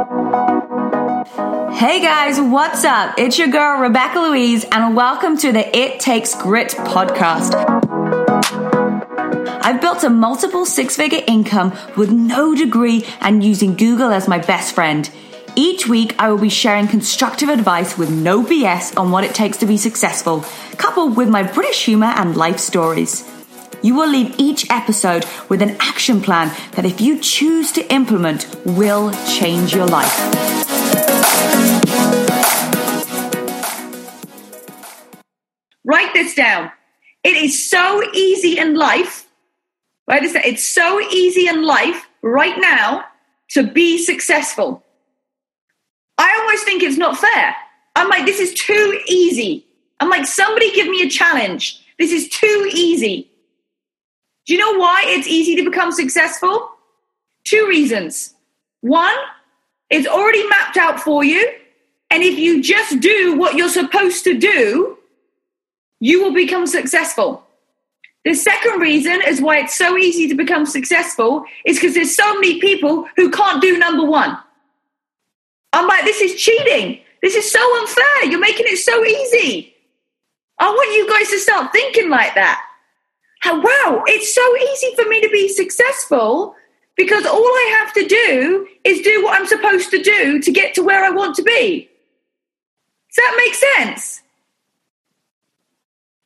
Hey guys, what's up? It's your girl Rebecca Louise, and welcome to the It Takes Grit podcast. I've built a multiple six figure income with no degree and using Google as my best friend. Each week, I will be sharing constructive advice with no BS on what it takes to be successful, coupled with my British humor and life stories. You will leave each episode with an action plan that, if you choose to implement, will change your life. Write this down. It is so easy in life. Write this down. It's so easy in life right now to be successful. I almost think it's not fair. I'm like, this is too easy. I'm like, somebody give me a challenge. This is too easy. Do you know why it's easy to become successful? Two reasons. One, it's already mapped out for you. And if you just do what you're supposed to do, you will become successful. The second reason is why it's so easy to become successful is because there's so many people who can't do number one. I'm like, this is cheating. This is so unfair. You're making it so easy. I want you guys to start thinking like that. Wow, it's so easy for me to be successful because all I have to do is do what I'm supposed to do to get to where I want to be. Does that make sense?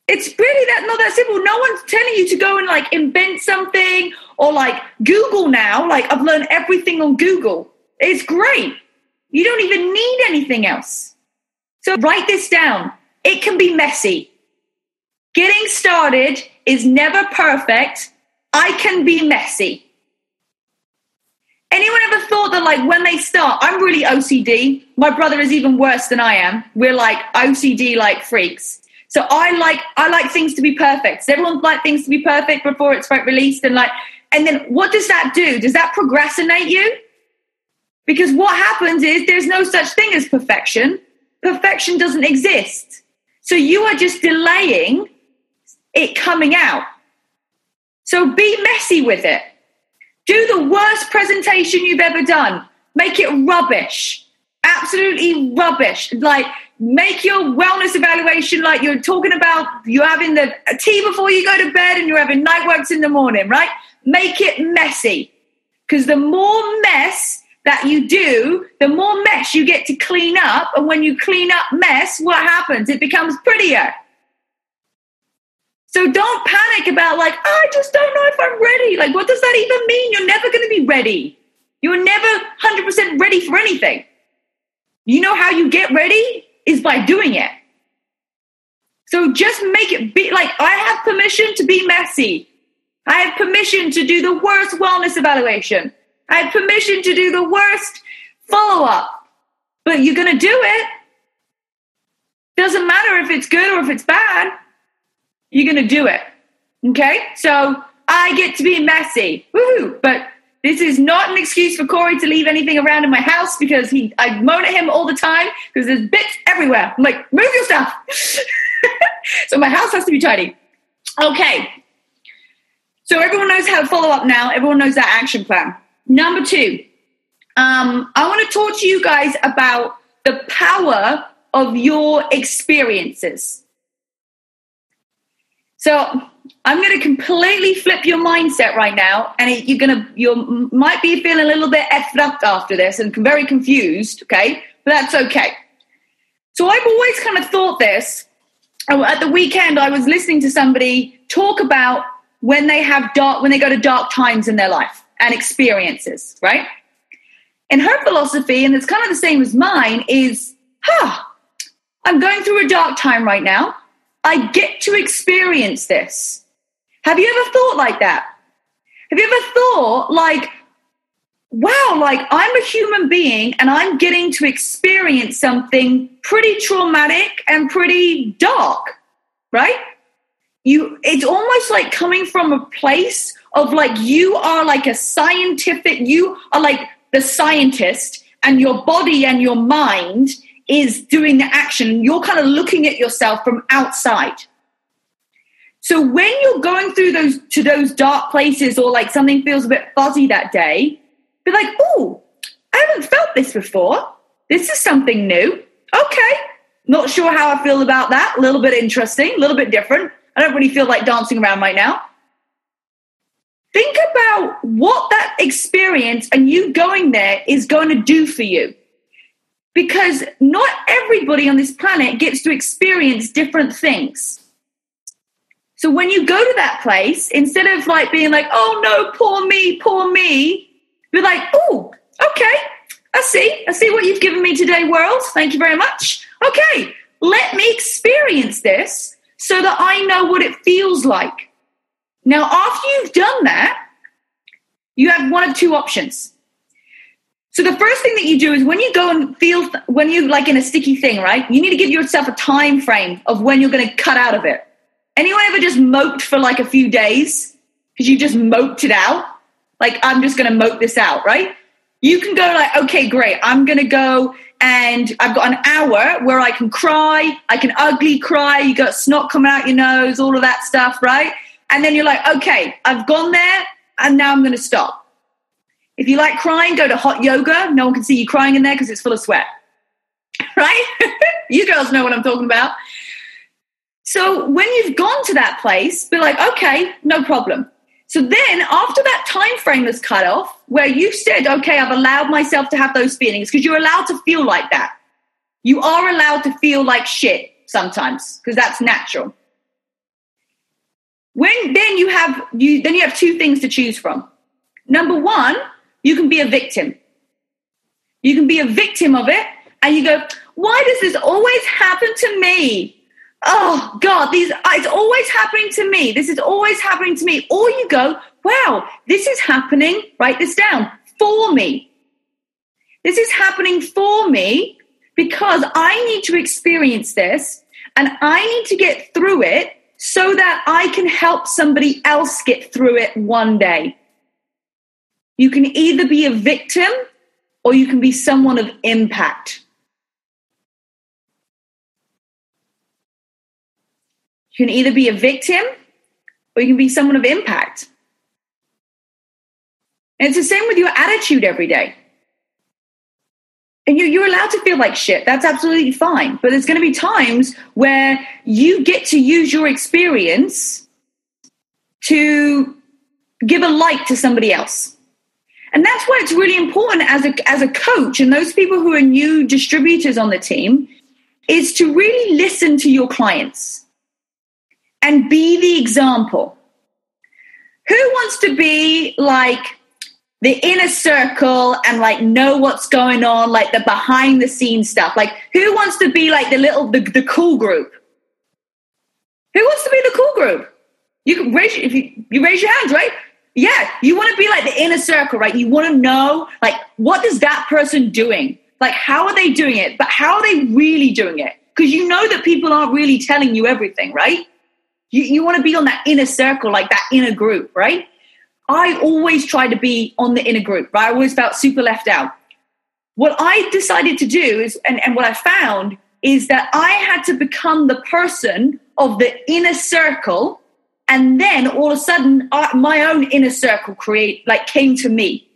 It's really that not that simple. No one's telling you to go and like invent something or like Google now. Like I've learned everything on Google. It's great. You don't even need anything else. So write this down. It can be messy. Getting started is never perfect. I can be messy. Anyone ever thought that, like, when they start, I'm really OCD. My brother is even worse than I am. We're like OCD like freaks. So I like I like things to be perfect. Does everyone like things to be perfect before it's released? And like, and then what does that do? Does that procrastinate you? Because what happens is there's no such thing as perfection. Perfection doesn't exist. So you are just delaying it coming out. So be messy with it. Do the worst presentation you've ever done. Make it rubbish. Absolutely rubbish. Like, make your wellness evaluation like you're talking about you're having the tea before you go to bed and you're having Niteworks in the morning, right? Make it messy. Because the more mess that you do, the more mess you get to clean up. And when you clean up mess, what happens? It becomes prettier. So don't panic about like, oh, I just don't know if I'm ready. Like, what does that even mean? You're never going to be ready. You're never 100% ready for anything. You know how you get ready is by doing it. So just make it be like, I have permission to be messy. I have permission to do the worst wellness evaluation. I have permission to do the worst follow up. But you're going to do it. Doesn't matter if it's good or if it's bad you're going to do it. Okay? So I get to be messy. Woohoo! But this is not an excuse for Corey to leave anything around in my house because he I moan at him all the time because there's bits everywhere. I'm like, move your stuff. so my house has to be tidy. Okay. So everyone knows how to follow up now. Everyone knows that action plan. Number two, um, I want to talk to you guys about the power of your experiences. So I'm going to completely flip your mindset right now, and you're going to you might be feeling a little bit effed up after this and very confused. Okay, but that's okay. So I've always kind of thought this. Oh, at the weekend, I was listening to somebody talk about when they have dark when they go to dark times in their life and experiences, right? And her philosophy, and it's kind of the same as mine, is, huh, I'm going through a dark time right now. I get to experience this. Have you ever thought like that? Have you ever thought like, wow, like I'm a human being and I'm getting to experience something pretty traumatic and pretty dark, right? You, it's almost like coming from a place of like you are like a scientific, you are like the scientist and your body and your mind is doing the action. You're kind of looking at yourself from outside. So when you're going through those to those dark places or like something feels a bit fuzzy that day, be like, oh, I haven't felt this before. This is something new. Okay. Not sure how I feel about that. A little bit interesting, a little bit different. I don't really feel like dancing around right now. Think about what that experience and you going there is going to do for you. Because not everybody on this planet gets to experience different things. So when you go to that place, instead of like being like, oh no, poor me, poor me, you're like, oh, okay, I see. I see what you've given me today, world. Thank you very much. Okay, let me experience this so that I know what it feels like. Now, after you've done that, you have one of two options. So the first thing that you do is when you go and feel when you like in a sticky thing, right? You need to give yourself a time frame of when you're going to cut out of it. Anyone ever just moped for like a few days because you just moped it out? Like I'm just going to mope this out, right? You can go like, okay, great. I'm going to go and I've got an hour where I can cry. I can ugly cry. You got snot coming out your nose, all of that stuff, right? And then you're like, okay, I've gone there and now I'm going to stop. If you like crying, go to hot yoga. No one can see you crying in there because it's full of sweat. Right? you girls know what I'm talking about. So when you've gone to that place, be like, okay, no problem. So then after that time frame is cut off, where you said, okay, I've allowed myself to have those feelings, because you're allowed to feel like that. You are allowed to feel like shit sometimes, because that's natural. When then you have you then you have two things to choose from. Number one, you can be a victim. You can be a victim of it and you go, why does this always happen to me? Oh God, these it's always happening to me. This is always happening to me. Or you go, wow, this is happening, write this down, for me. This is happening for me because I need to experience this and I need to get through it so that I can help somebody else get through it one day. You can either be a victim or you can be someone of impact. You can either be a victim or you can be someone of impact. And it's the same with your attitude every day. And you're, you're allowed to feel like shit. That's absolutely fine. But there's going to be times where you get to use your experience to give a light to somebody else. And that's why it's really important as a, as a coach and those people who are new distributors on the team is to really listen to your clients and be the example. Who wants to be like the inner circle and like know what's going on, like the behind the scenes stuff? Like who wants to be like the little the, the cool group? Who wants to be the cool group? You can raise if you, you raise your hands, right? Yeah, you want to be like the inner circle, right? You want to know, like, what is that person doing? Like, how are they doing it? But how are they really doing it? Because you know that people aren't really telling you everything, right? You, you want to be on that inner circle, like that inner group, right? I always try to be on the inner group, right? I always felt super left out. What I decided to do is, and, and what I found is that I had to become the person of the inner circle and then all of a sudden my own inner circle create like came to me.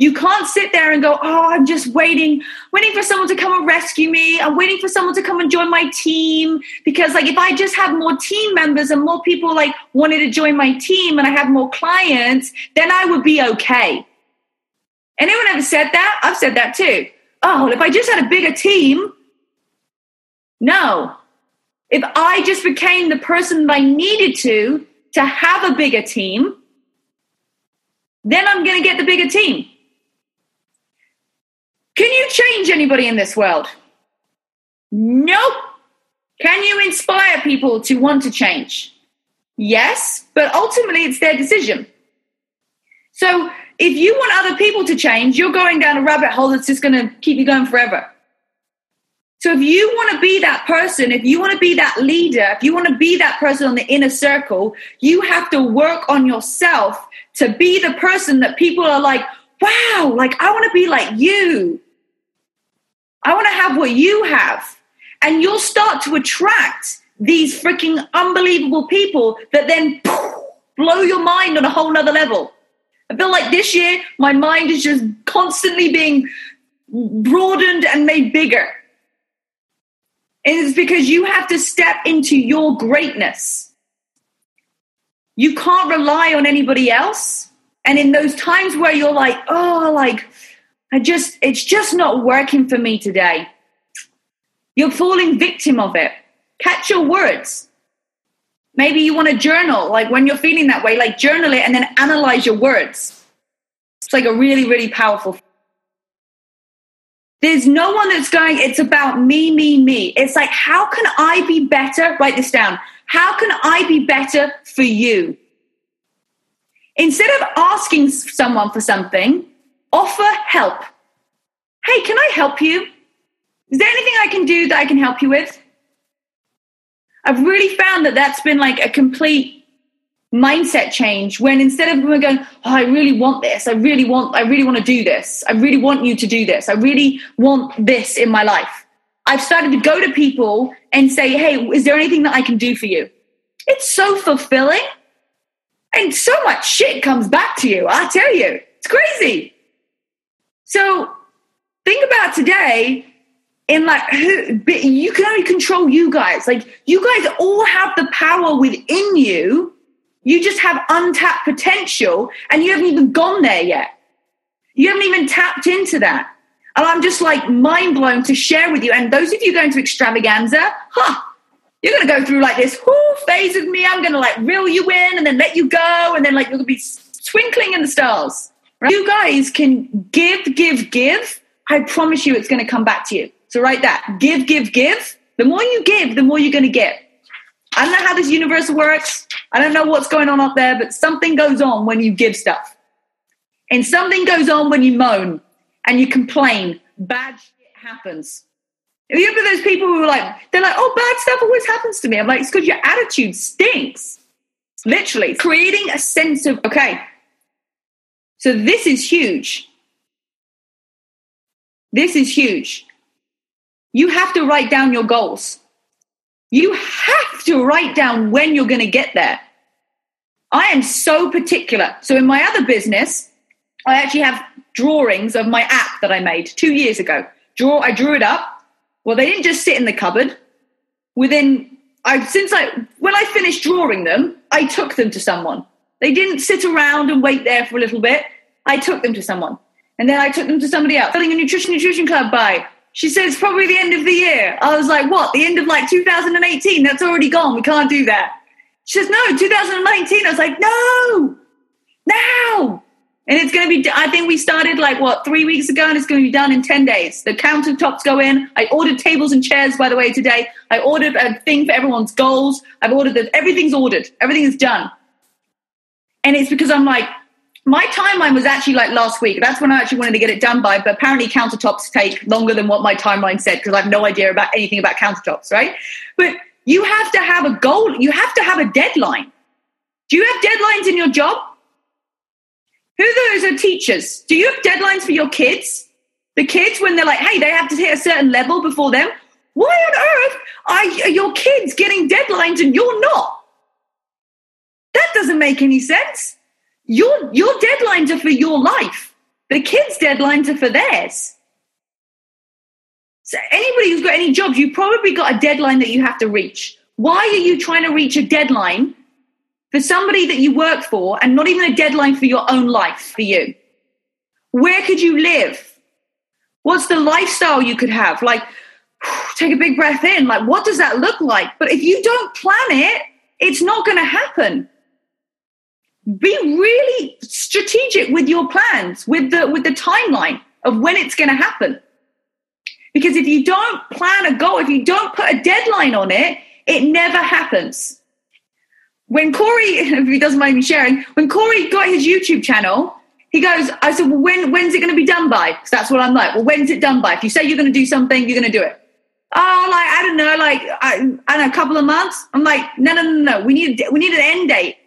You can't sit there and go oh i'm just waiting waiting for someone to come and rescue me. I'm waiting for someone to come and join my team. Because like if i just had more team members and more people like wanted to join my team and i had more clients then i would be okay. Anyone ever said that? I've said that too. Oh if i just had a bigger team no if I just became the person that I needed to to have a bigger team, then I'm going to get the bigger team. Can you change anybody in this world? Nope. Can you inspire people to want to change? Yes, but ultimately it's their decision. So if you want other people to change, you're going down a rabbit hole that's just going to keep you going forever. So if you want to be that person, if you want to be that leader, if you want to be that person on the inner circle, you have to work on yourself to be the person that people are like, wow, like I want to be like you. I want to have what you have. And you'll start to attract these freaking unbelievable people that then blow your mind on a whole nother level. I feel like this year, my mind is just constantly being broadened and made bigger. It's because you have to step into your greatness. You can't rely on anybody else. And in those times where you're like, oh, like, I just, it's just not working for me today, you're falling victim of it. Catch your words. Maybe you want to journal, like when you're feeling that way, like journal it and then analyze your words. It's like a really, really powerful there's no one that's going, it's about me, me, me. It's like, how can I be better? Write this down. How can I be better for you? Instead of asking someone for something, offer help. Hey, can I help you? Is there anything I can do that I can help you with? I've really found that that's been like a complete mindset change when instead of we're going, oh, I really want this, I really want, I really want to do this, I really want you to do this, I really want this in my life. I've started to go to people and say, hey, is there anything that I can do for you? It's so fulfilling. And so much shit comes back to you, I tell you. It's crazy. So think about today in like who you can only control you guys. Like you guys all have the power within you you just have untapped potential and you haven't even gone there yet. You haven't even tapped into that. And I'm just like mind blown to share with you. And those of you going to extravaganza, huh, you're going to go through like this whole phase of me. I'm going to like reel you in and then let you go. And then like you're going to be twinkling in the stars. Right? You guys can give, give, give. I promise you it's going to come back to you. So write that. Give, give, give. The more you give, the more you're going to get. I don't know how this universe works. I don't know what's going on up there, but something goes on when you give stuff. And something goes on when you moan and you complain. Bad shit happens. You ever those people who are like, they're like, oh, bad stuff always happens to me. I'm like, it's because your attitude stinks. Literally, creating a sense of, okay, so this is huge. This is huge. You have to write down your goals. You have to write down when you're going to get there. I am so particular. So in my other business, I actually have drawings of my app that I made two years ago. Draw, I drew it up. Well, they didn't just sit in the cupboard. Within, I since I when I finished drawing them, I took them to someone. They didn't sit around and wait there for a little bit. I took them to someone, and then I took them to somebody else. Building a nutrition nutrition club by she says probably the end of the year. I was like, what? The end of like 2018? That's already gone. We can't do that. She says, no, 2019. I was like, no, now. And it's going to be, I think we started like what, three weeks ago, and it's going to be done in 10 days. The countertops go in. I ordered tables and chairs, by the way, today. I ordered a thing for everyone's goals. I've ordered. Everything's ordered, everything is done. And it's because I'm like, my timeline was actually like last week. That's when I actually wanted to get it done by. But apparently, countertops take longer than what my timeline said because I have no idea about anything about countertops, right? But you have to have a goal. You have to have a deadline. Do you have deadlines in your job? Who those are teachers? Do you have deadlines for your kids? The kids, when they're like, hey, they have to hit a certain level before them. Why on earth are your kids getting deadlines and you're not? That doesn't make any sense. Your, your deadlines are for your life. The kids' deadlines are for theirs. So anybody who's got any jobs, you've probably got a deadline that you have to reach. Why are you trying to reach a deadline for somebody that you work for and not even a deadline for your own life for you? Where could you live? What's the lifestyle you could have? Like, take a big breath in. Like, what does that look like? But if you don't plan it, it's not going to happen be really strategic with your plans with the with the timeline of when it's going to happen. Because if you don't plan a goal if you don't put a deadline on it it never happens. When corey if he doesn't mind me sharing when corey got his youtube channel he goes i said well when when's it going to be done by? Because that's what i'm like. Well when's it done by? If you say you're going to do something you're going to do it. Oh like i don't know like I, know a couple of months? I'm like no no no no. We need we need an end date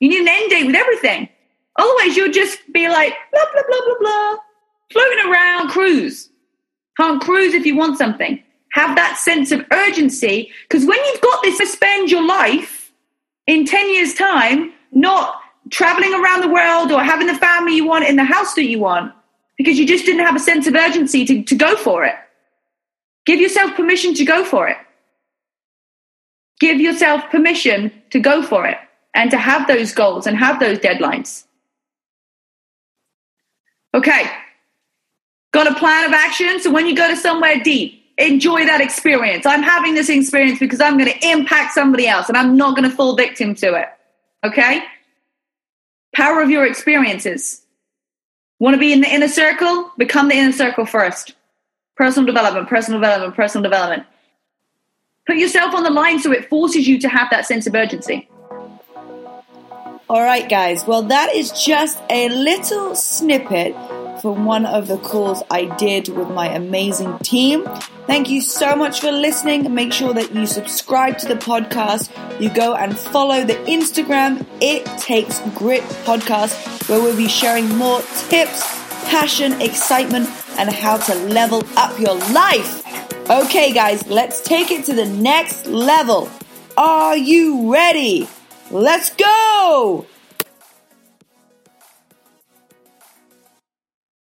you need an end date with everything. Otherwise, you'll just be like, blah, blah, blah, blah, blah, floating around, cruise. Can't cruise if you want something. Have that sense of urgency. Because when you've got this to spend your life in 10 years' time, not traveling around the world or having the family you want in the house that you want, because you just didn't have a sense of urgency to, to go for it. Give yourself permission to go for it. Give yourself permission to go for it and to have those goals and have those deadlines. Okay, got a plan of action. So when you go to somewhere deep, enjoy that experience. I'm having this experience because I'm going to impact somebody else and I'm not going to fall victim to it. Okay? Power of your experiences. Want to be in the inner circle? Become the inner circle first. Personal development, personal development, personal development. Put yourself on the line so it forces you to have that sense of urgency. All right, guys. Well, that is just a little snippet from one of the calls I did with my amazing team. Thank you so much for listening. Make sure that you subscribe to the podcast. You go and follow the Instagram It Takes Grit podcast, where we'll be sharing more tips, passion, excitement, and how to level up your life. Okay, guys, let's take it to the next level. Are you ready? Let's go!